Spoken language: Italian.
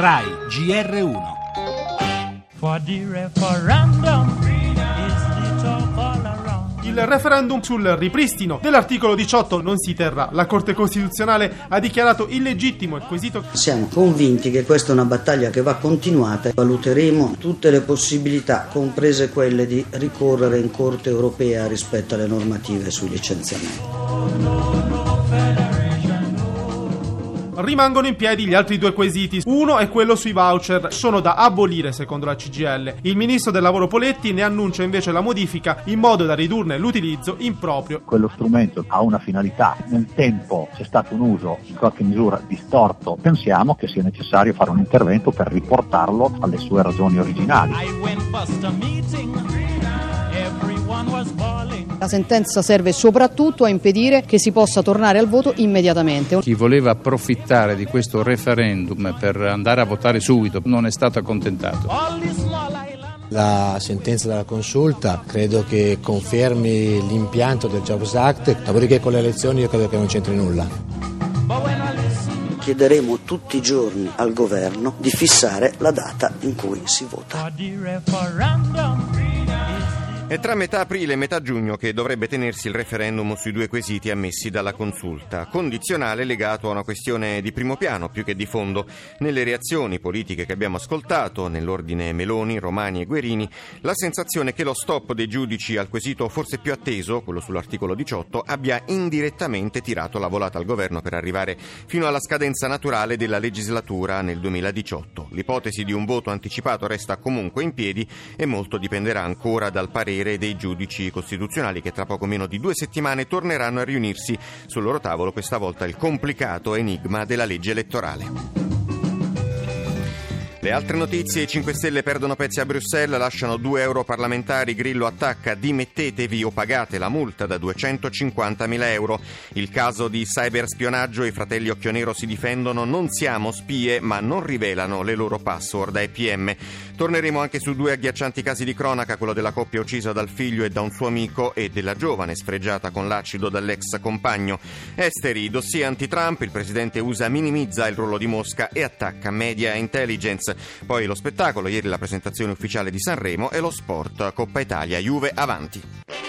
RAI GR1 For the referendum is the talk all around. Il referendum sul ripristino dell'articolo 18 non si terrà. La Corte Costituzionale ha dichiarato illegittimo il quesito Siamo convinti che questa è una battaglia che va continuata. Valuteremo tutte le possibilità, comprese quelle di ricorrere in Corte europea rispetto alle normative sui licenziamenti. Rimangono in piedi gli altri due quesiti. Uno è quello sui voucher, sono da abolire secondo la CGL. Il ministro del lavoro Poletti ne annuncia invece la modifica in modo da ridurne l'utilizzo improprio. quello strumento ha una finalità, nel tempo c'è stato un uso in qualche misura distorto, pensiamo che sia necessario fare un intervento per riportarlo alle sue ragioni originali. La sentenza serve soprattutto a impedire che si possa tornare al voto immediatamente. Chi voleva approfittare di questo referendum per andare a votare subito non è stato accontentato. La sentenza della consulta credo che confermi l'impianto del Jobs Act, dopodiché con le elezioni io credo che non c'entri nulla. Chiederemo tutti i giorni al governo di fissare la data in cui si vota. È tra metà aprile e metà giugno che dovrebbe tenersi il referendum sui due quesiti ammessi dalla consulta, condizionale legato a una questione di primo piano più che di fondo. Nelle reazioni politiche che abbiamo ascoltato, nell'ordine Meloni, Romani e Guerini, la sensazione che lo stop dei giudici al quesito forse più atteso, quello sull'articolo 18, abbia indirettamente tirato la volata al governo per arrivare fino alla scadenza naturale della legislatura nel 2018. L'ipotesi di un voto anticipato resta comunque in piedi e molto dipenderà ancora dal parere dei giudici costituzionali che tra poco meno di due settimane torneranno a riunirsi sul loro tavolo questa volta il complicato enigma della legge elettorale. Le altre notizie, i 5 Stelle perdono pezzi a Bruxelles, lasciano 2 euro parlamentari, Grillo attacca, dimettetevi o pagate la multa da 250 mila euro. Il caso di cyberspionaggio, i fratelli Occhionero si difendono, non siamo spie ma non rivelano le loro password ai PM. Torneremo anche su due agghiaccianti casi di cronaca, quello della coppia uccisa dal figlio e da un suo amico e della giovane sfregiata con l'acido dall'ex compagno. Esteri, dossier anti-Trump, il presidente USA minimizza il ruolo di Mosca e attacca media e intelligence. Poi lo spettacolo, ieri la presentazione ufficiale di Sanremo e lo sport, Coppa Italia, Juve avanti.